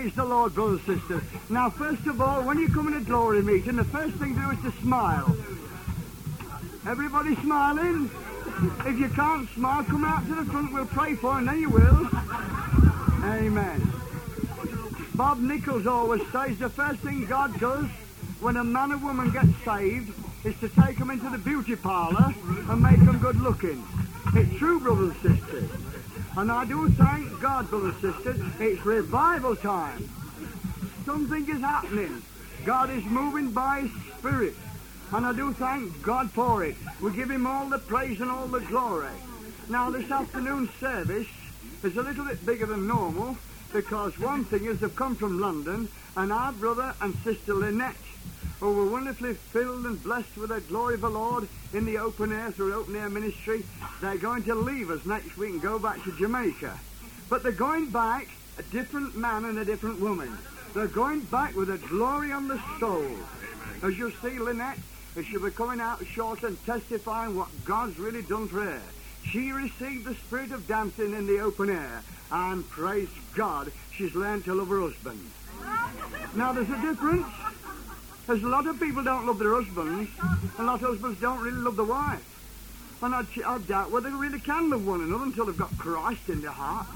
Praise the Lord, brothers and sisters. Now, first of all, when you come in a glory meeting, the first thing to do is to smile. Everybody smiling? If you can't smile, come out to the front. We'll pray for you, and then you will. Amen. Bob Nichols always says the first thing God does when a man or woman gets saved is to take them into the beauty parlour and make them good looking. It's true, brothers and sisters. And I do thank God, brothers and sisters, it's revival time. Something is happening. God is moving by Spirit. And I do thank God for it. We give Him all the praise and all the glory. Now, this afternoon service is a little bit bigger than normal because one thing is they've come from London and our brother and sister Lynette who were wonderfully filled and blessed with the glory of the Lord in the open air through open air ministry. They're going to leave us next week and go back to Jamaica. But they're going back a different man and a different woman. They're going back with a glory on the soul. As you see, Lynette, as she'll be coming out short and testifying what God's really done for her. She received the spirit of dancing in the open air, and praise God, she's learned to love her husband. Now, there's a difference. There's a lot of people don't love their husbands, and a lot of husbands don't really love the wife. And I, I doubt whether they really can love one another until they've got Christ in their heart.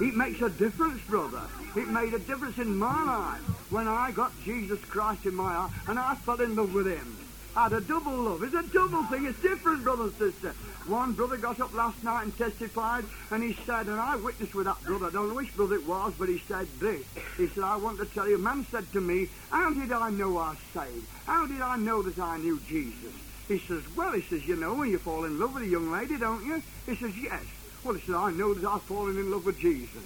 It makes a difference, brother. It made a difference in my life when I got Jesus Christ in my heart and I fell in love with Him. I had a double love. It's a double thing. It's different, brother and sister. One brother got up last night and testified, and he said, and I witnessed with that brother, I don't know which brother it was, but he said this. He said, I want to tell you, man said to me, How did I know I was saved? How did I know that I knew Jesus? He says, Well, he says, you know when you fall in love with a young lady, don't you? He says, Yes. Well, he said, I know that I've fallen in love with Jesus.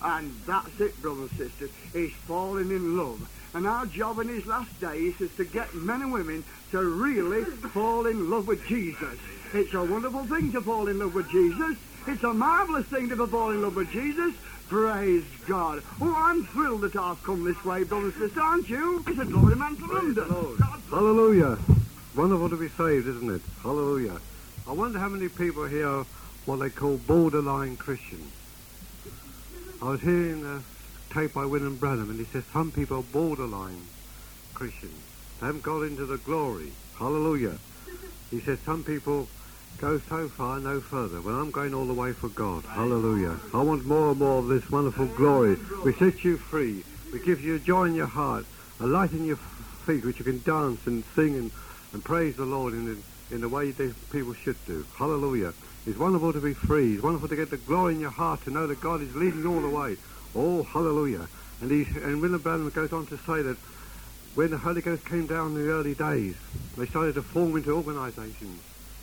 And that's it, brothers and sisters. He's falling in love. And our job in his last days is to get men and women to really fall in love with Jesus. It's a wonderful thing to fall in love with Jesus. It's a marvelous thing to fall in love with Jesus. Praise God. Oh, I'm thrilled that I've come this way, brothers and sisters, aren't you? It's a glory man from London. Hallelujah. Wonderful to be saved, isn't it? Hallelujah. I wonder how many people here what they call borderline Christians. I was hearing a tape by William Branham, and he says some people are borderline Christians. They haven't got into the glory. Hallelujah. He says some people go so far, no further. Well, I'm going all the way for God. Hallelujah. I want more and more of this wonderful glory. We set you free. We give you a joy in your heart, a light in your feet, which you can dance and sing and, and praise the Lord in the, in the way that people should do. Hallelujah. It's wonderful to be free. It's wonderful to get the glory in your heart, to know that God is leading you all the way. Oh, hallelujah. And, he, and William Branham goes on to say that when the Holy Ghost came down in the early days, they started to form into organizations.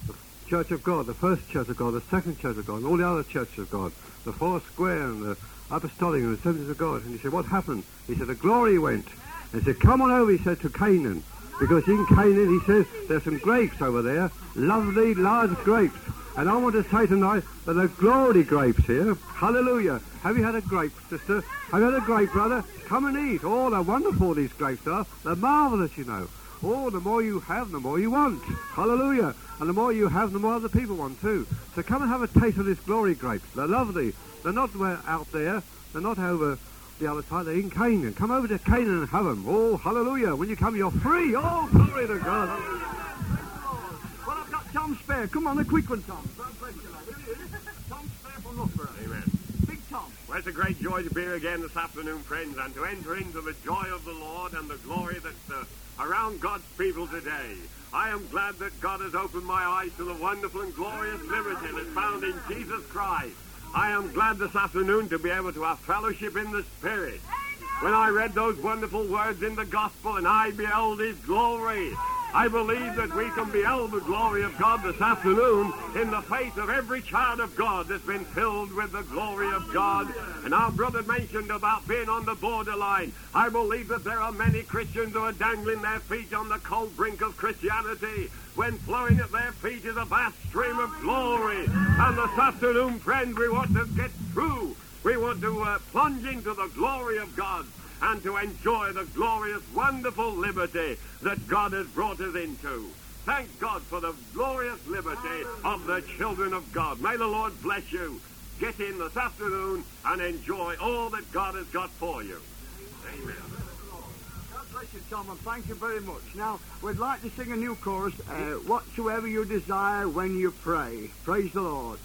The Church of God, the First Church of God, the Second Church of God, and all the other churches of God, the Four Square and the Apostolic and the Assemblies of God. And he said, what happened? He said, the glory went. And he said, come on over, he said, to Canaan. Because in Canaan, he says, there's some grapes over there, lovely, large grapes. And I want to say tonight that the glory grapes here. Hallelujah. Have you had a grape, sister? Have you had a grape, brother? Come and eat. Oh, they're wonderful, these grapes are. They're marvelous, you know. Oh, the more you have, the more you want. Hallelujah. And the more you have, the more other people want too. So come and have a taste of this glory grapes. They're lovely. They're not out there. They're not over the other side. They're in Canaan. Come over to Canaan and have them. Oh, hallelujah. When you come, you're free. Oh, glory to God. Well, I've got Tom Spare. Come on, a quick one, Tom. Tom Spare from Loughborough. Amen. Big Tom. Well, it's a great joy to be here again this afternoon, friends, and to enter into the joy of the Lord and the glory that's uh, around God's people today. I am glad that God has opened my eyes to the wonderful and glorious liberty that's found in Jesus Christ. I am glad this afternoon to be able to have fellowship in the Spirit. When I read those wonderful words in the Gospel and I beheld His glory, I believe that we can behold the glory of God this afternoon in the face of every child of God that's been filled with the glory of God. And our brother mentioned about being on the borderline. I believe that there are many Christians who are dangling their feet on the cold brink of Christianity when flowing at their feet is a vast stream of glory. And this afternoon, friends, we want to get through. We want to uh, plunge into the glory of God and to enjoy the glorious, wonderful liberty that God has brought us into. Thank God for the glorious liberty of the children of God. May the Lord bless you. Get in this afternoon and enjoy all that God has got for you. Amen. God bless you, Tom, and thank you very much. Now, we'd like to sing a new chorus, uh, Whatsoever You Desire When You Pray. Praise the Lord.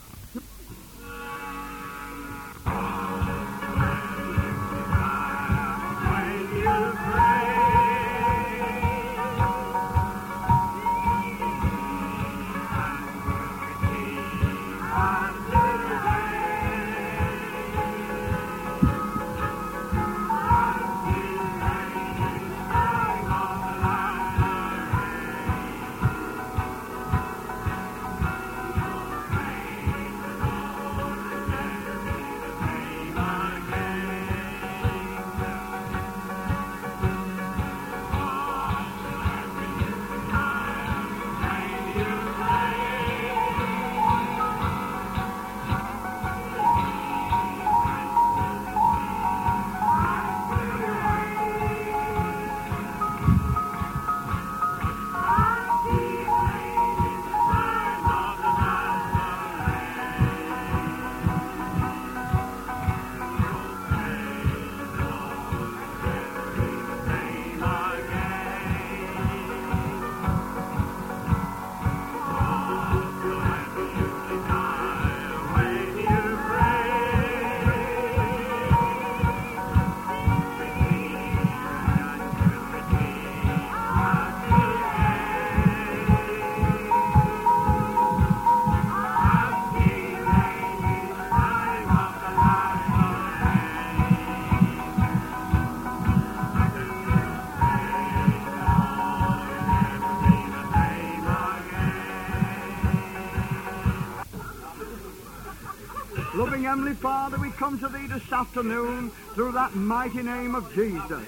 Loving Heavenly Father, we come to Thee this afternoon through that mighty name of Jesus.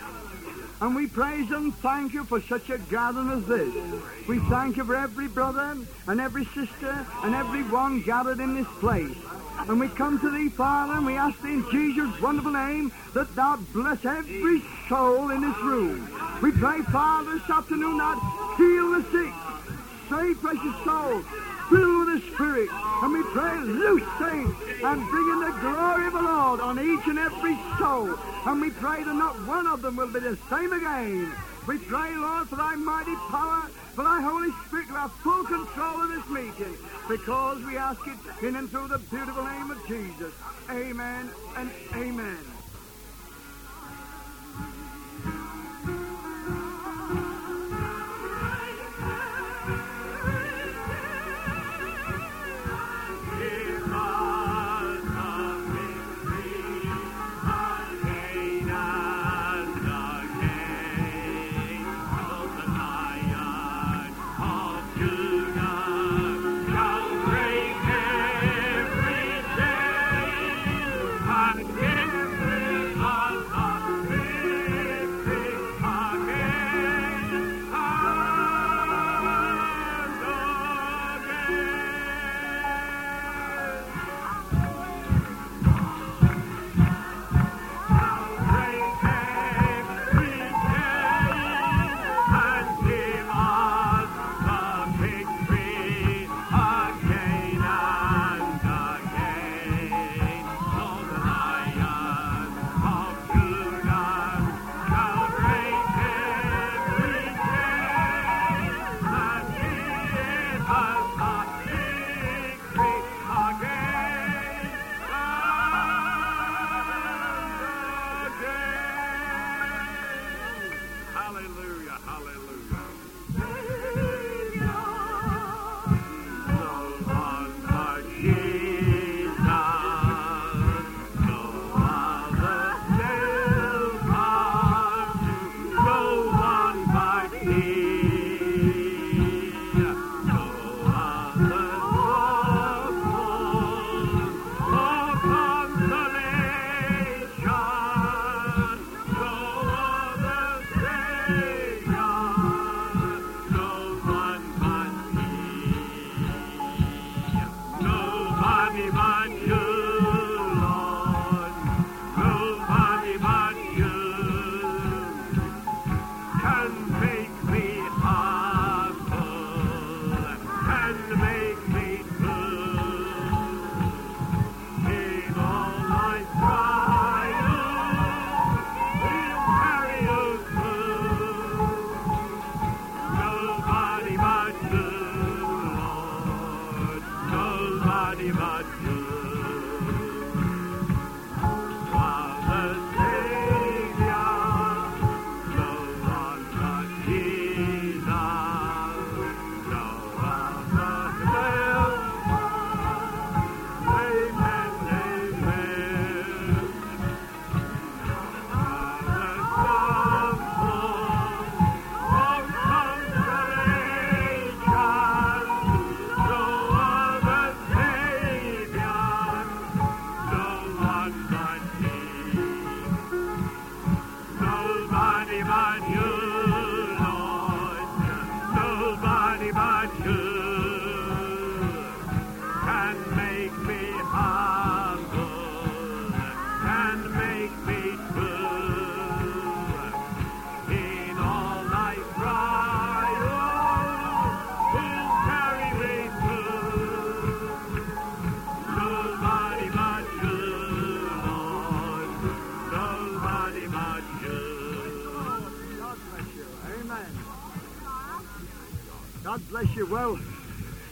And we praise and thank You for such a gathering as this. We thank You for every brother and every sister and every one gathered in this place. And we come to Thee, Father, and we ask Thee in Jesus' wonderful name that Thou bless every soul in this room. We pray, Father, this afternoon that heal the sick, save precious souls, fill with the Spirit, and we pray, loose things and bring in the glory of the Lord on each and every soul. And we pray that not one of them will be the same again. We pray, Lord, for thy mighty power, for thy Holy Spirit to have full control of this meeting, because we ask it in and through the beautiful name of Jesus. Amen and amen. You. Well,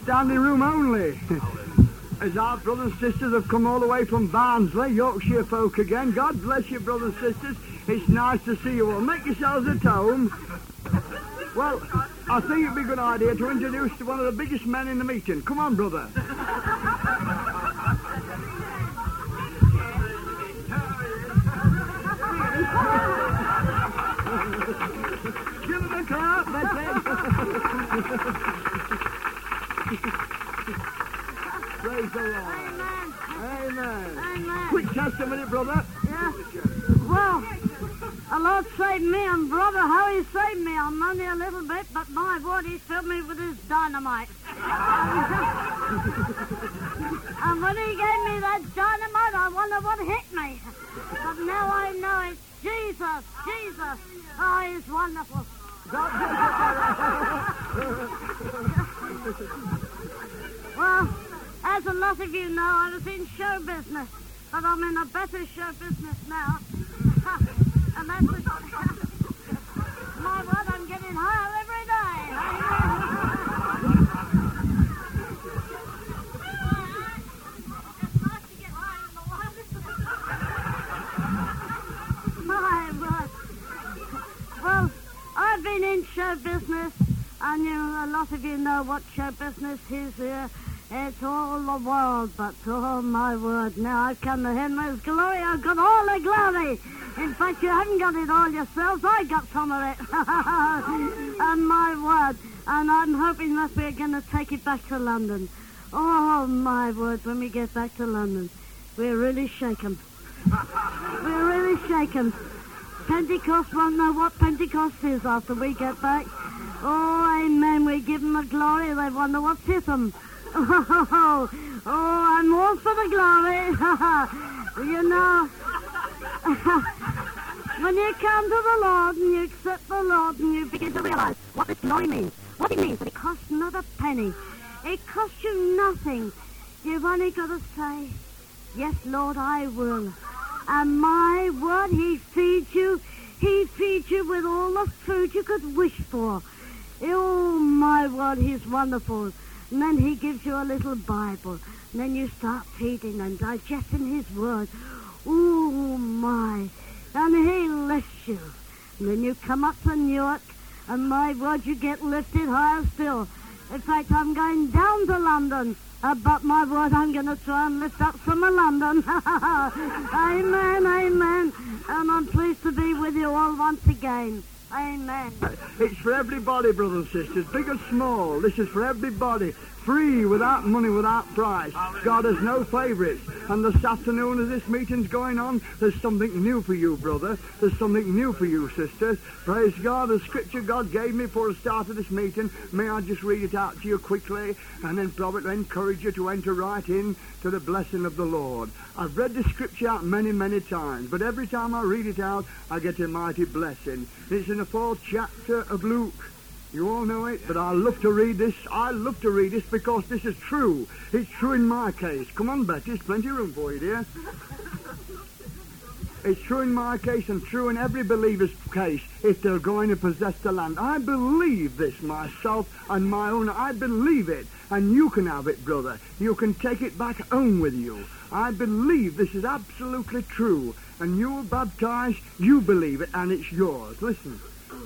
standing room only. As our brothers and sisters have come all the way from Barnsley, Yorkshire folk again. God bless you, brothers and sisters. It's nice to see you all. Make yourselves at home. Well, I think it'd be a good idea to introduce to one of the biggest men in the meeting. Come on, brother. Give him a clap, that's it. Praise the Lord. Amen. Amen. Amen. Testimony, brother. Yeah. Well, the Lord saved me, and brother, how he saved me, I'm only a little bit, but my word, he filled me with his dynamite. and when he gave me that dynamite, I wonder what hit me. But now I know it's Jesus, Jesus. Oh, he's wonderful. Well, as a lot of you know, I was in show business, but A show business now. and that's the... My word, I'm getting higher every day. My word. Well, I've been in show business, and you, a lot of you know what show business is here. It's all the world, but oh my word, now I've come to with glory, I've got all the glory. In fact, you haven't got it all yourselves, I got some of it. and my word, and I'm hoping that we're going to take it back to London. Oh my word, when we get back to London, we're really shaken. We're really shaken. Pentecost won't know what Pentecost is after we get back. Oh, amen. We give them the glory. They wonder what's hit them. Oh, oh, I'm all for the glory. you know, when you come to the Lord and you accept the Lord and you begin to realize what this glory means, what it means, it costs not a penny. It costs you nothing. You've only got to say, yes, Lord, I will. And my word, he feeds you. He feeds you with all the food you could wish for. Oh, my word, he's wonderful. And then he gives you a little Bible. And then you start feeding and digesting his word. Oh, my. And he lifts you. And then you come up to Newark. And my word, you get lifted higher still. In fact, I'm going down to London. Uh, but my word, I'm going to try and lift up some of London. amen, amen. And I'm pleased to be with you all once again. Amen. It's for everybody, brothers and sisters, big or small. This is for everybody. Free, without money, without price. God has no favourites. And this afternoon, as this meeting's going on, there's something new for you, brother. There's something new for you, sisters. Praise God. The scripture God gave me for the start of this meeting, may I just read it out to you quickly, and then probably encourage you to enter right in to the blessing of the Lord. I've read the scripture out many, many times, but every time I read it out, I get a mighty blessing. It's in the fourth chapter of Luke. You all know it, but I love to read this. I love to read this because this is true. It's true in my case. Come on, Betty, there's plenty of room for you, dear. It's true in my case and true in every believer's case if they're going to possess the land. I believe this myself and my own. I believe it. And you can have it, brother. You can take it back home with you. I believe this is absolutely true. And you're baptized, you believe it, and it's yours. Listen.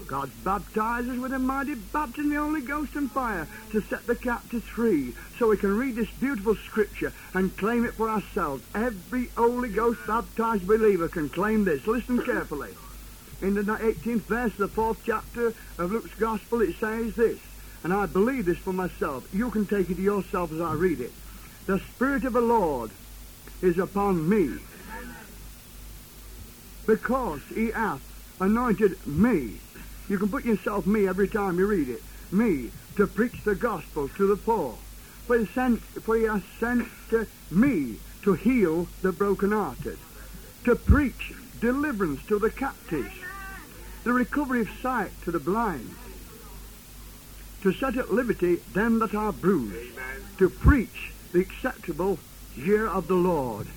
God baptizes with a mighty baptism, the Holy Ghost and fire, to set the captives free, so we can read this beautiful scripture and claim it for ourselves. Every Holy Ghost baptized believer can claim this. Listen carefully. In the 18th verse of the fourth chapter of Luke's Gospel, it says this, and I believe this for myself. You can take it to yourself as I read it. The Spirit of the Lord is upon me, because he hath anointed me. You can put yourself me every time you read it. me to preach the gospel to the poor. For he, sent, for he has sent uh, me to heal the brokenhearted, to preach deliverance to the captives, the recovery of sight to the blind, to set at liberty them that are bruised, to preach the acceptable year of the Lord.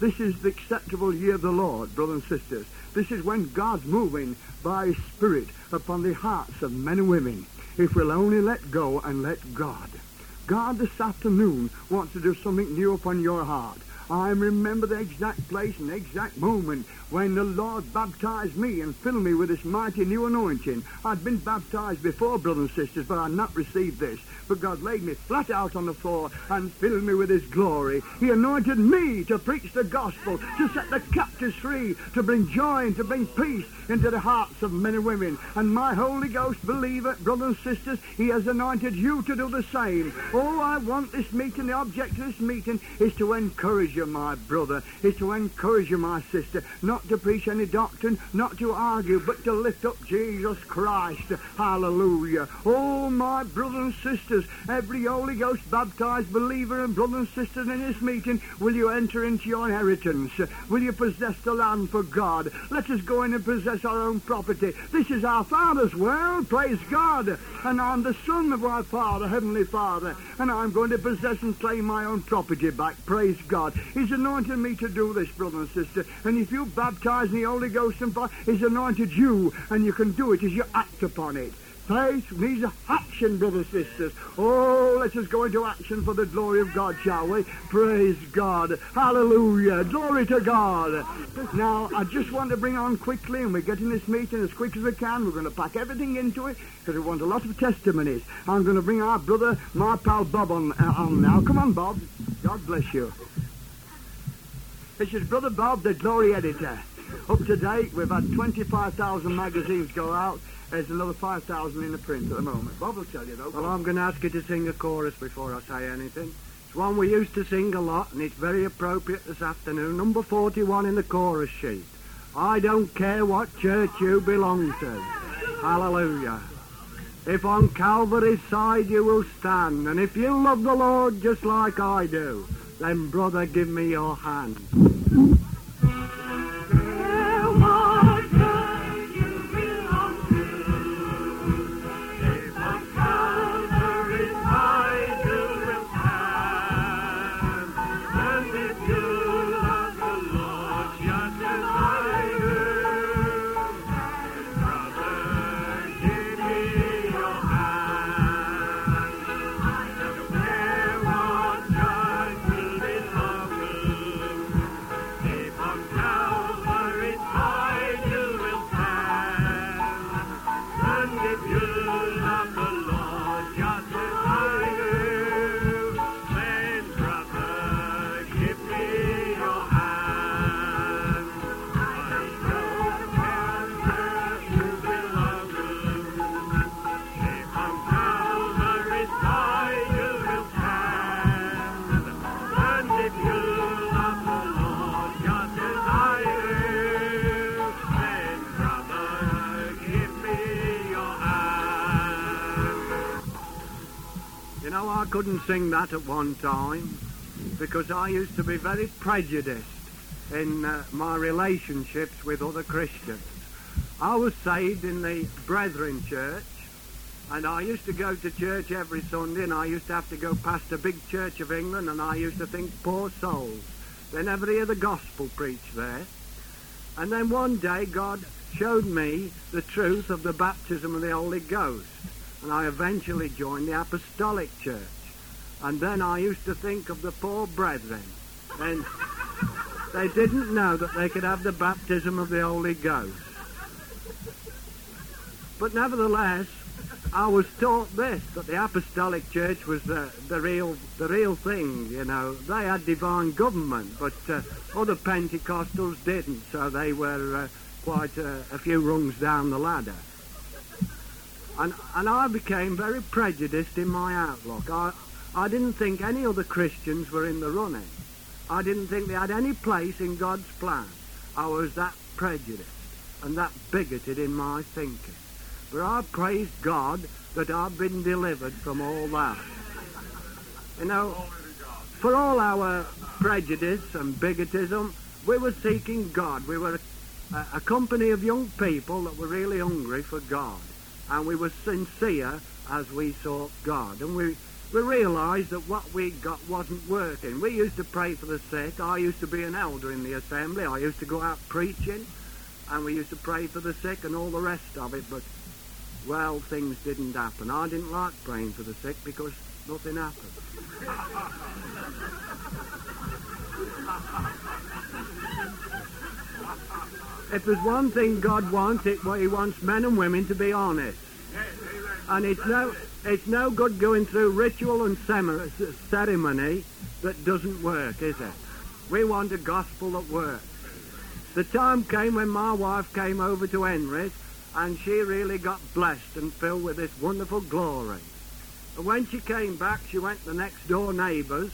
This is the acceptable year of the Lord, brothers and sisters. This is when God's moving by Spirit upon the hearts of men and women. If we'll only let go and let God. God this afternoon wants to do something new upon your heart. I remember the exact place and the exact moment when the Lord baptized me and filled me with this mighty new anointing. I'd been baptized before, brothers and sisters, but I'd not received this. But God laid me flat out on the floor and filled me with His glory. He anointed me to preach the gospel, to set the captives free, to bring joy and to bring peace into the hearts of men and women. And my Holy Ghost believer, brothers and sisters, He has anointed you to do the same. All I want this meeting, the object of this meeting, is to encourage you, my brother, is to encourage you, my sister, not to preach any doctrine, not to argue, but to lift up Jesus Christ. Hallelujah. Oh, my brothers and sisters, every Holy Ghost baptized believer and brother and sister in this meeting, will you enter into your inheritance? Will you possess the land for God? Let us go in and possess our own property. This is our Father's world, praise God. And I'm the son of our Father, Heavenly Father, and I'm going to possess and claim my own property back, praise God. He's anointed me to do this, brother and sister. And if you baptize in the Holy Ghost and fire, He's anointed you, and you can do it as you act upon it. Faith needs action, brothers and sisters. Oh, let us go into action for the glory of God, shall we? Praise God. Hallelujah. Glory to God. Now, I just want to bring on quickly, and we're getting this meeting as quick as we can. We're going to pack everything into it because we want a lot of testimonies. I'm going to bring our brother, my pal Bob, on, uh, on now. Come on, Bob. God bless you. This is Brother Bob, the Glory Editor. Up to date, we've had 25,000 magazines go out. There's another 5,000 in the print at the moment. Bob will tell you, though. Well, I'm going to ask you to sing a chorus before I say anything. It's one we used to sing a lot, and it's very appropriate this afternoon. Number 41 in the chorus sheet. I don't care what church you belong to. Hallelujah. If on Calvary's side you will stand, and if you love the Lord just like I do, then, brother, give me your hand. Sing that at one time because I used to be very prejudiced in uh, my relationships with other Christians. I was saved in the Brethren Church, and I used to go to church every Sunday, and I used to have to go past a big Church of England, and I used to think, poor souls, they never hear the gospel preached there. And then one day, God showed me the truth of the baptism of the Holy Ghost, and I eventually joined the Apostolic Church. And then I used to think of the poor brethren, and they didn't know that they could have the baptism of the Holy Ghost. But nevertheless, I was taught this that the Apostolic Church was the, the real the real thing. You know, they had divine government, but uh, other Pentecostals didn't, so they were uh, quite a, a few rungs down the ladder. And and I became very prejudiced in my outlook. I I didn't think any other Christians were in the running. I didn't think they had any place in God's plan. I was that prejudiced and that bigoted in my thinking. But I praise God that I've been delivered from all that. You know, for all our prejudice and bigotism, we were seeking God. We were a, a company of young people that were really hungry for God. And we were sincere as we sought God. And we, we realised that what we'd got wasn't working. We used to pray for the sick. I used to be an elder in the assembly. I used to go out preaching. And we used to pray for the sick and all the rest of it. But, well, things didn't happen. I didn't like praying for the sick because nothing happened. if there's one thing God wants, it well, He wants men and women to be honest. And it's no, it's no good going through ritual and uh, ceremony that doesn't work, is it? We want a gospel that works. The time came when my wife came over to Henry, and she really got blessed and filled with this wonderful glory. And when she came back, she went to the next door neighbours,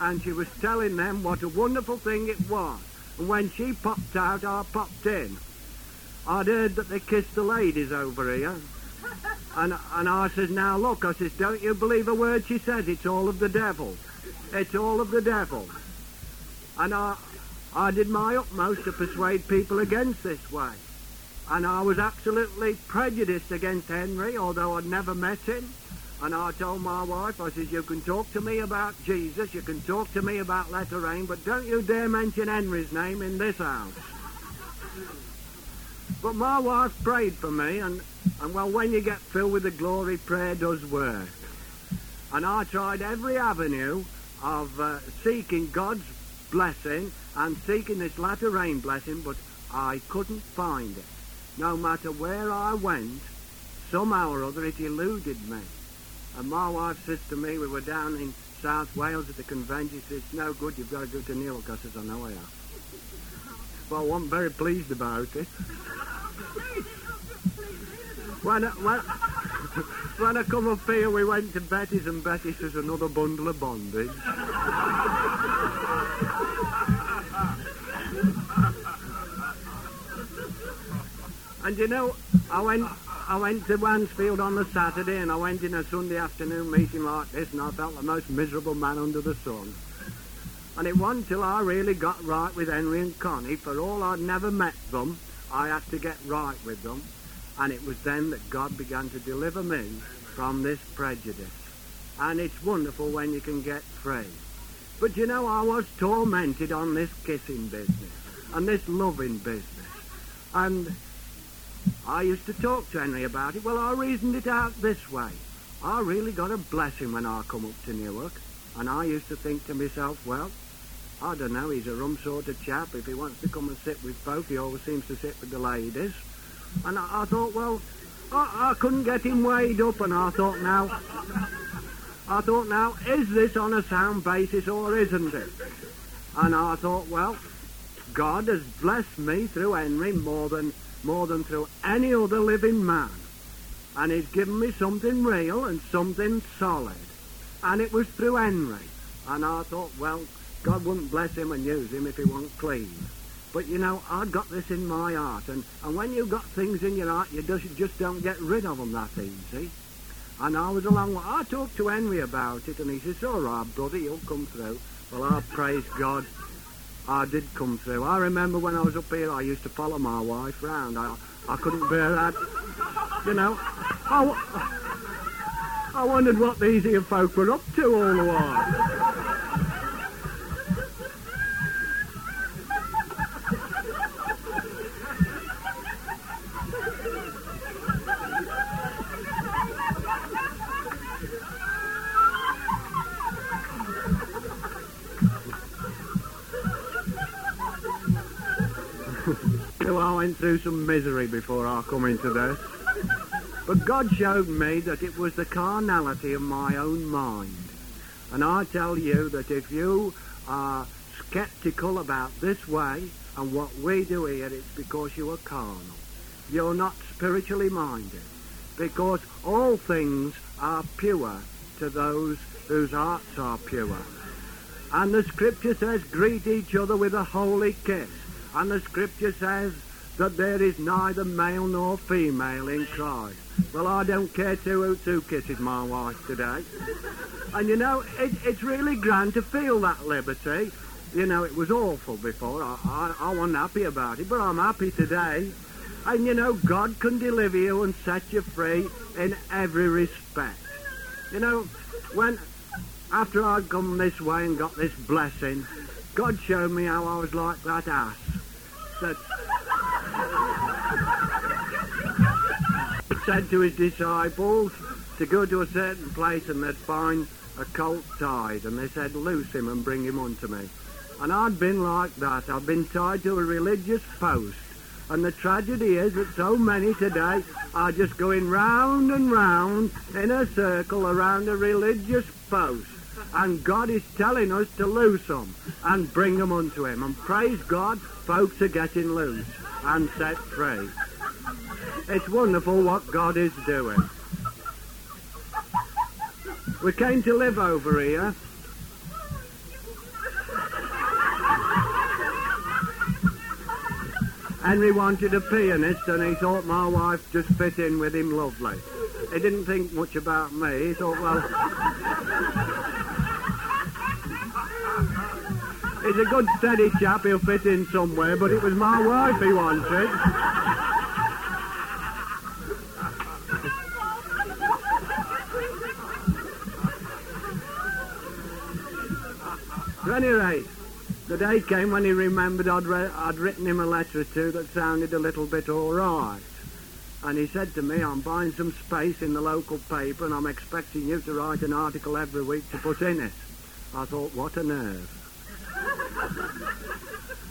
and she was telling them what a wonderful thing it was. And when she popped out, I popped in. I'd heard that they kissed the ladies over here. And, and I says, now look, I says, don't you believe a word she says? It's all of the devil. It's all of the devil. And I, I did my utmost to persuade people against this way. And I was absolutely prejudiced against Henry, although I'd never met him. And I told my wife, I says, you can talk to me about Jesus, you can talk to me about latter rain, but don't you dare mention Henry's name in this house. But my wife prayed for me, and, and well, when you get filled with the glory, prayer does work. And I tried every avenue of uh, seeking God's blessing and seeking this latter rain blessing, but I couldn't find it. No matter where I went, somehow or other it eluded me. And my wife says to me, we were down in South Wales at the convention, she says, no good, you've got to go to. I says, I know I have. Well, I wasn't very pleased about it. when, I, when, when I come up here, we went to Betty's, and Betty says, another bundle of bondage. and you know, I went I went to Mansfield on the Saturday and I went in a Sunday afternoon meeting like this and I felt the most miserable man under the sun. And it wasn't until I really got right with Henry and Connie, for all I'd never met them, I had to get right with them. And it was then that God began to deliver me from this prejudice. And it's wonderful when you can get free. But you know, I was tormented on this kissing business and this loving business. And I used to talk to Henry about it. Well, I reasoned it out this way. I really got a blessing when I come up to Newark. And I used to think to myself, well, I don't know, he's a rum sort of chap. If he wants to come and sit with folk, he always seems to sit with the ladies. And I, I thought, well, I, I couldn't get him weighed up. And I thought, now, I thought, now, is this on a sound basis or isn't it? And I thought, well, God has blessed me through Henry more than more than through any other living man. And he's given me something real and something solid. And it was through Henry. And I thought, well, God wouldn't bless him and use him if he wasn't clean. But you know, I've got this in my heart. And, and when you've got things in your heart, you just, just don't get rid of them that easy. And I was along, I talked to Henry about it, and he says, all right, brother, you'll come through. Well, I praise God I did come through. I remember when I was up here, I used to follow my wife round. I, I couldn't bear that. You know, I, I wondered what these here folk were up to all the while. I went through some misery before I come into this. But God showed me that it was the carnality of my own mind. And I tell you that if you are skeptical about this way and what we do here, it's because you are carnal. You're not spiritually minded. Because all things are pure to those whose hearts are pure. And the scripture says, greet each other with a holy kiss. And the scripture says, that there is neither male nor female in Christ. Well, I don't care two who kisses my wife today. And you know, it, it's really grand to feel that liberty. You know, it was awful before. I, I, I wasn't happy about it, but I'm happy today. And you know, God can deliver you and set you free in every respect. You know, when after I'd come this way and got this blessing, God showed me how I was like that ass. That said to his disciples to go to a certain place and they'd find a colt tied, and they said, loose him and bring him unto me. And I'd been like that. I'd been tied to a religious post. And the tragedy is that so many today are just going round and round in a circle around a religious post. And God is telling us to loose them and bring them unto Him. And praise God, folks are getting loose and set free. It's wonderful what God is doing. We came to live over here. Henry wanted a pianist and he thought my wife just fit in with him lovely. He didn't think much about me. He thought, well, he's a good steady chap, he'll fit in somewhere, but it was my wife he wanted. At any rate, the day came when he remembered I'd, re- I'd written him a letter or two that sounded a little bit all right. And he said to me, I'm buying some space in the local paper and I'm expecting you to write an article every week to put in it. I thought, what a nerve.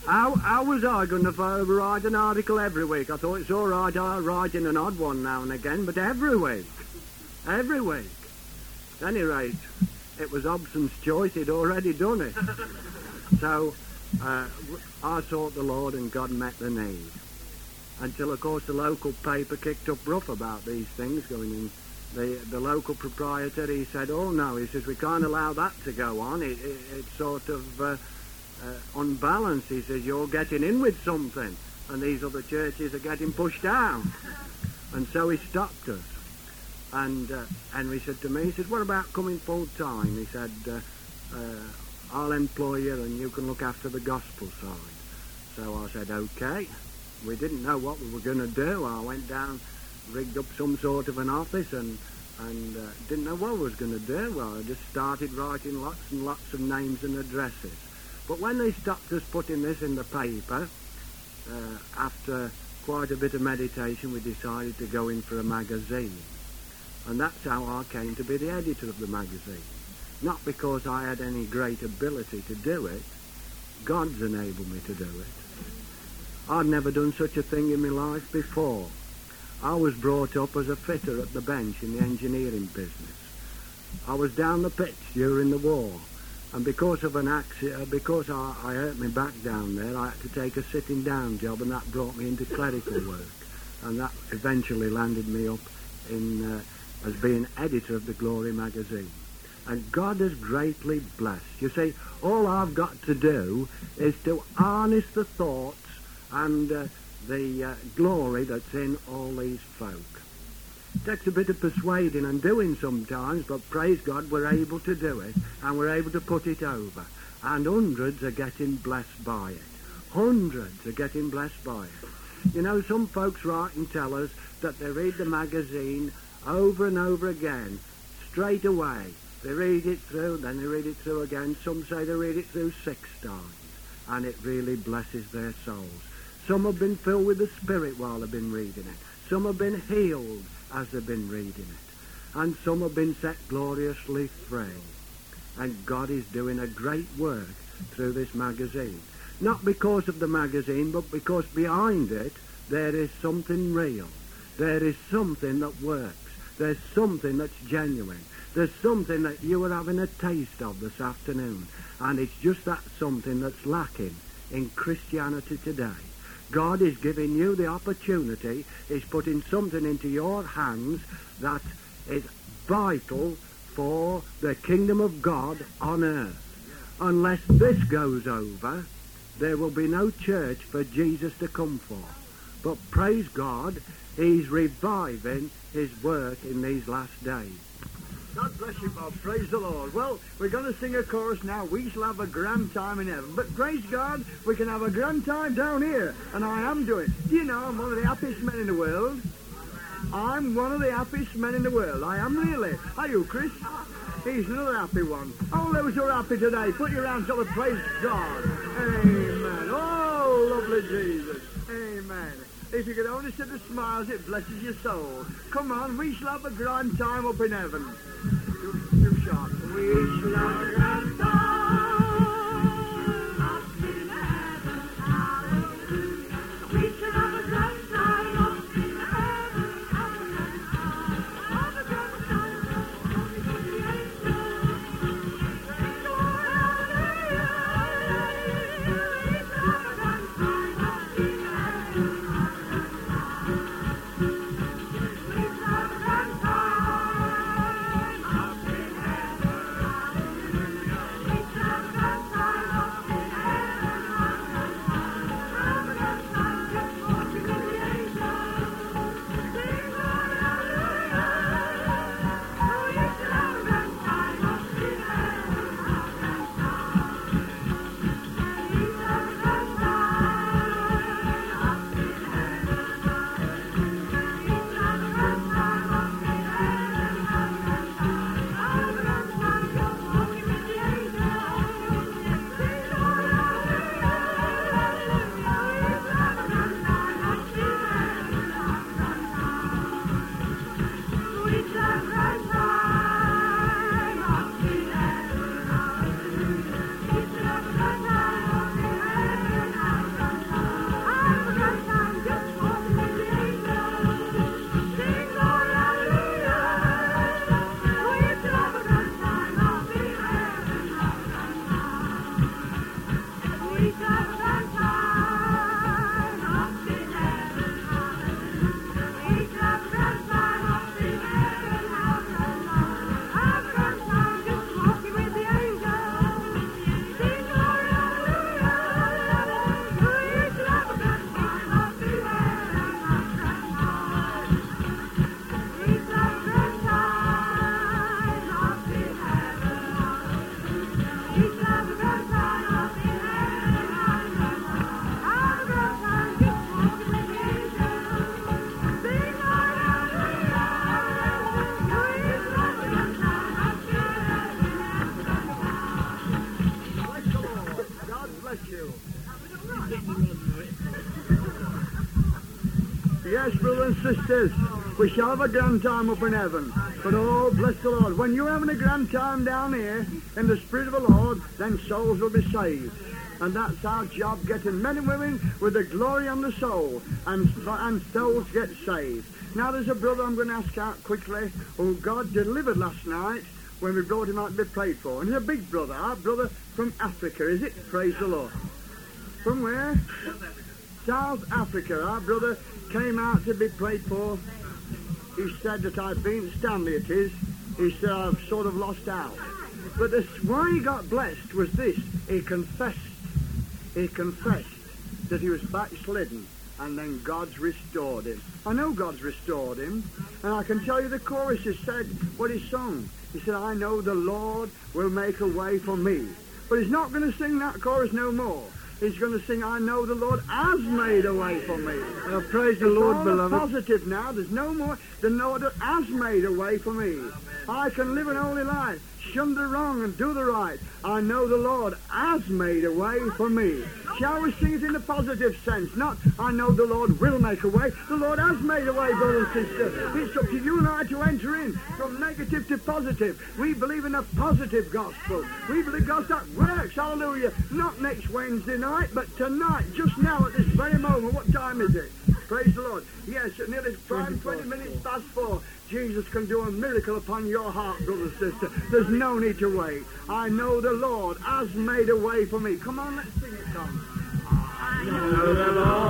How, how was I going to write an article every week? I thought it's all right, I'll write in an odd one now and again, but every week. Every week. At any rate, it was Hobson's choice. He'd already done it. so uh, I sought the Lord and God met the need. Until, of course, the local paper kicked up rough about these things going in. The, the local proprietor, he said, oh no, he says, we can't allow that to go on. It, it, it's sort of uh, uh, unbalanced. He says, you're getting in with something and these other churches are getting pushed down. And so he stopped us. And uh, Henry said to me, he said, what about coming full time? He said, uh, uh, I'll employ you and you can look after the gospel side. So I said, okay. We didn't know what we were going to do. I went down, rigged up some sort of an office and and uh, didn't know what I was going to do. Well, I just started writing lots and lots of names and addresses. But when they stopped us putting this in the paper, uh, after quite a bit of meditation, we decided to go in for a magazine. And that's how I came to be the editor of the magazine. Not because I had any great ability to do it. God's enabled me to do it. I'd never done such a thing in my life before. I was brought up as a fitter at the bench in the engineering business. I was down the pitch during the war, and because of an accident, because I, I hurt my back down there, I had to take a sitting down job, and that brought me into clerical work, and that eventually landed me up in uh, as being editor of the Glory magazine. And God has greatly blessed. You see, all I've got to do is to harness the thoughts and uh, the uh, glory that's in all these folk. Takes a bit of persuading and doing sometimes, but praise God, we're able to do it, and we're able to put it over. And hundreds are getting blessed by it. Hundreds are getting blessed by it. You know, some folks write and tell us that they read the magazine over and over again, straight away. They read it through, then they read it through again. Some say they read it through six times, and it really blesses their souls. Some have been filled with the Spirit while they've been reading it. Some have been healed as they've been reading it. And some have been set gloriously free. And God is doing a great work through this magazine. Not because of the magazine, but because behind it there is something real. There is something that works. There's something that's genuine. There's something that you are having a taste of this afternoon. And it's just that something that's lacking in Christianity today. God is giving you the opportunity, He's putting something into your hands that is vital for the kingdom of God on earth. Unless this goes over, there will be no church for Jesus to come for. But praise God, He's reviving His work in these last days. God bless you, Bob. Praise the Lord. Well, we're going to sing a chorus now. We shall have a grand time in heaven. But praise God, we can have a grand time down here. And I am doing. Do you know I'm one of the happiest men in the world? I'm one of the happiest men in the world. I am really. Are you, Chris? He's another happy one. All those who are happy today, put your hands up and praise God. Amen. Oh, lovely Jesus. Amen. If you could only see the smiles, it blesses your soul. Come on, we shall have a grand time up in heaven. Too, too sharp. We shall have a grand time brothers and sisters, we shall have a grand time up in heaven. But oh, bless the Lord, when you're having a grand time down here in the Spirit of the Lord, then souls will be saved. And that's our job, getting men and women with the glory on the soul, and, and souls get saved. Now, there's a brother I'm going to ask out quickly who God delivered last night when we brought him out to be prayed for. And he's a big brother, our brother from Africa, is it? Praise the Lord. From where? South Africa. Our brother came out to be prayed for. He said that I've been, Stanley it is, he said I've sort of lost out. But this, why he got blessed was this. He confessed, he confessed that he was backslidden and then God's restored him. I know God's restored him, and I can tell you the chorus has said what he sung. He said, I know the Lord will make a way for me. But he's not going to sing that chorus no more. He's going to sing, I know the Lord has made a way for me. Well, praise the It's Lord, all beloved. positive now. There's no more. The Lord has made a way for me. I can live an holy life, shun the wrong and do the right. I know the Lord has made a way for me. Shall we sing it in the positive sense? Not, I know the Lord will make a way. The Lord has made a way, brother and sister. It's up to you and I to enter in from negative to positive. We believe in a positive gospel. We believe God that works. Hallelujah. Not next Wednesday night, but tonight, just now at this very moment. What time is it? Praise the Lord. Yes, nearly five, 20 minutes past four. Jesus can do a miracle upon your heart, brother sister. There's no need to wait. I know the Lord has made a way for me. Come on, let's sing it, Tom. know the Lord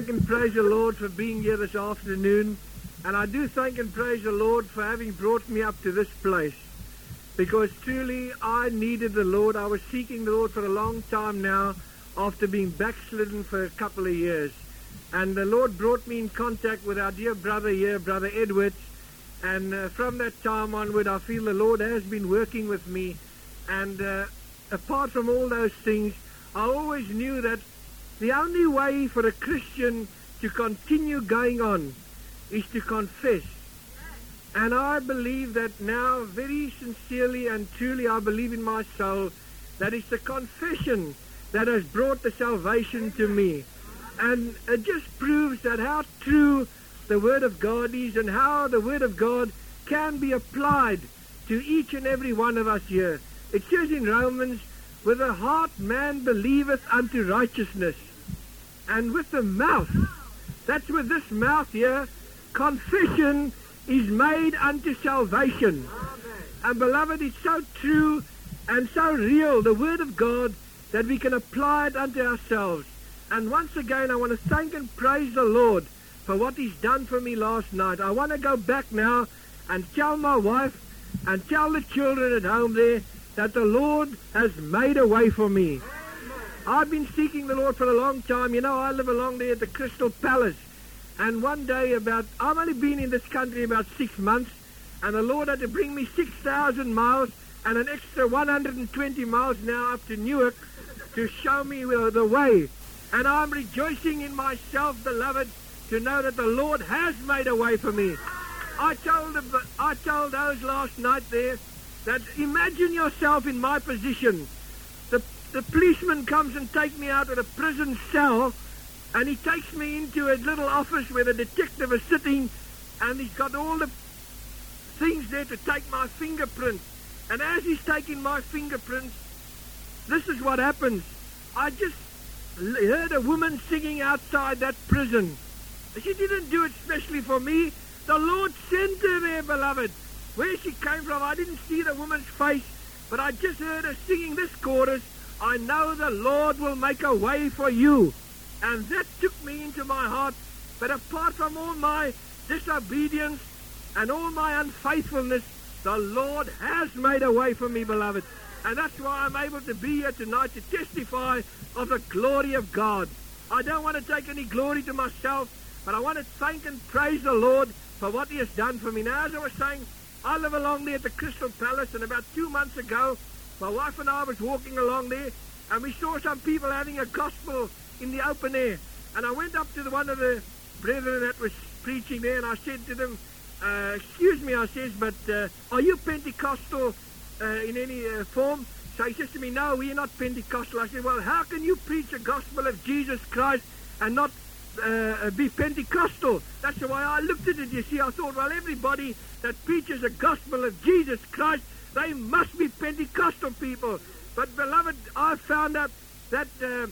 thank and praise the Lord for being here this afternoon. And I do thank and praise the Lord for having brought me up to this place. Because truly I needed the Lord. I was seeking the Lord for a long time now after being backslidden for a couple of years. And the Lord brought me in contact with our dear brother here, Brother Edwards. And uh, from that time onward, I feel the Lord has been working with me. And uh, apart from all those things, I always knew that the only way for a Christian to continue going on is to confess. And I believe that now, very sincerely and truly, I believe in my soul that it's the confession that has brought the salvation to me. And it just proves that how true the Word of God is and how the Word of God can be applied to each and every one of us here. It says in Romans, with the heart man believeth unto righteousness, and with the mouth, that's with this mouth here, confession is made unto salvation. And beloved, it's so true and so real, the Word of God, that we can apply it unto ourselves. And once again, I want to thank and praise the Lord for what He's done for me last night. I want to go back now and tell my wife and tell the children at home there that the Lord has made a way for me. I've been seeking the Lord for a long time. You know, I live along there at the Crystal Palace. And one day about, I've only been in this country about six months, and the Lord had to bring me 6,000 miles and an extra 120 miles now up to Newark to show me uh, the way. And I'm rejoicing in myself, beloved, to know that the Lord has made a way for me. I told, I told those last night there that imagine yourself in my position. The, policeman comes and takes me out of the prison cell and he takes me into a little office where the detective is sitting and he's got all the things there to take my fingerprints. And as he's taking my fingerprints, this is what happens. I just heard a woman singing outside that prison. She didn't do it specially for me. The Lord sent her there, beloved. Where she came from, I didn't see the woman's face, but I just heard her singing this chorus. I know the Lord will make a way for you. And that took me into my heart. But apart from all my disobedience and all my unfaithfulness, the Lord has made a way for me, beloved. And that's why I'm able to be here tonight to testify of the glory of God. I don't want to take any glory to myself, but I want to thank and praise the Lord for what He has done for me. Now, as I was saying, I live along there at the Crystal Palace, and about two months ago, my wife and I was walking along there, and we saw some people having a gospel in the open air. And I went up to the, one of the brethren that was preaching there, and I said to them, uh, excuse me, I says, but uh, are you Pentecostal uh, in any uh, form? So he says to me, no, we're not Pentecostal. I said, well, how can you preach the gospel of Jesus Christ and not uh, be Pentecostal? That's the way I looked at it, you see. I thought, well, everybody that preaches the gospel of Jesus Christ, they must be Pentecostal people. But, beloved, I found out that uh,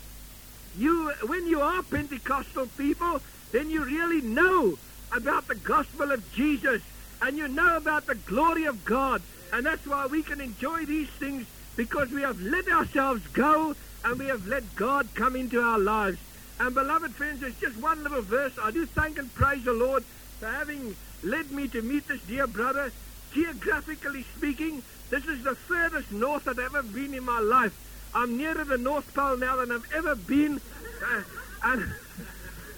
you, when you are Pentecostal people, then you really know about the gospel of Jesus and you know about the glory of God. And that's why we can enjoy these things because we have let ourselves go and we have let God come into our lives. And beloved friends, there's just one little verse. I do thank and praise the Lord for having led me to meet this dear brother. Geographically speaking, this is the furthest north I've ever been in my life. I'm nearer the North Pole now than I've ever been. Uh, and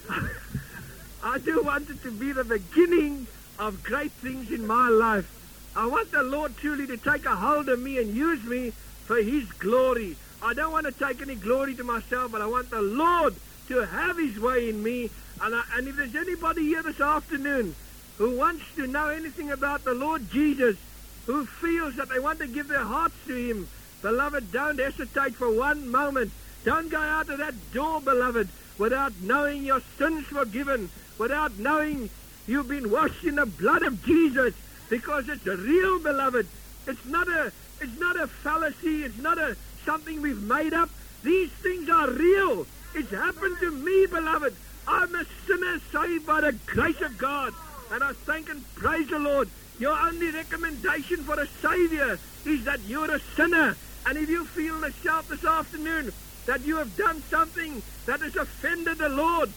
I do want it to be the beginning of great things in my life. I want the Lord truly to take a hold of me and use me for His glory. I don't want to take any glory to myself, but I want the Lord to have His way in me. And, I, and if there's anybody here this afternoon who wants to know anything about the Lord Jesus, who feels that they want to give their hearts to Him, beloved, don't hesitate for one moment. Don't go out of that door, beloved, without knowing your sins forgiven, without knowing you've been washed in the blood of Jesus, because it's real, beloved. It's not a, it's not a fallacy. It's not a something we've made up. These things are real. It's happened to me, beloved. I'm a sinner saved by the grace of God. And I thank and praise the Lord. Your only recommendation for a Savior is that you're a sinner And if you feel shout this afternoon that you have done something that has offended the Lord,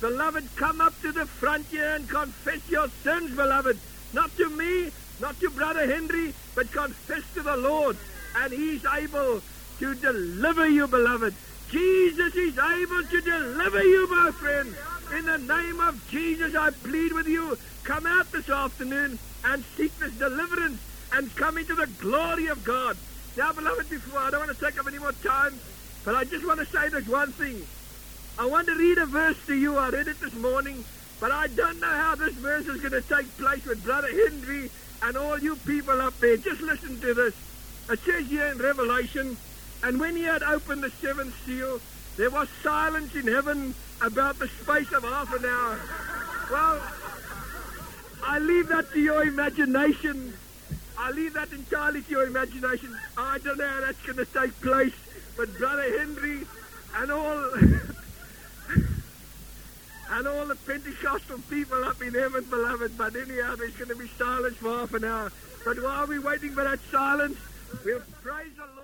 beloved, come up to the front here and confess your sins, beloved. Not to me, not to Brother Henry, but confess to the Lord. And He's able to deliver you, beloved. Jesus is able to deliver you, my friend. In the name of Jesus, I plead with you, come out this afternoon and seek this deliverance and come into the glory of God. Now, beloved, before I don't want to take up any more time, but I just want to say this one thing. I want to read a verse to you. I read it this morning, but I don't know how this verse is going to take place with Brother Henry and all you people up there. Just listen to this. It says here in Revelation, and when he had opened the seventh seal, there was silence in heaven about the space of half an hour. Well, I leave that to your imagination. I leave that entirely to your imagination. I don't know how that's going to take place, but Brother Henry and all and all the Pentecostal people up in heaven, beloved. But anyhow, there's going to be silence for half an hour. But while we're waiting for that silence, we'll praise the Lord.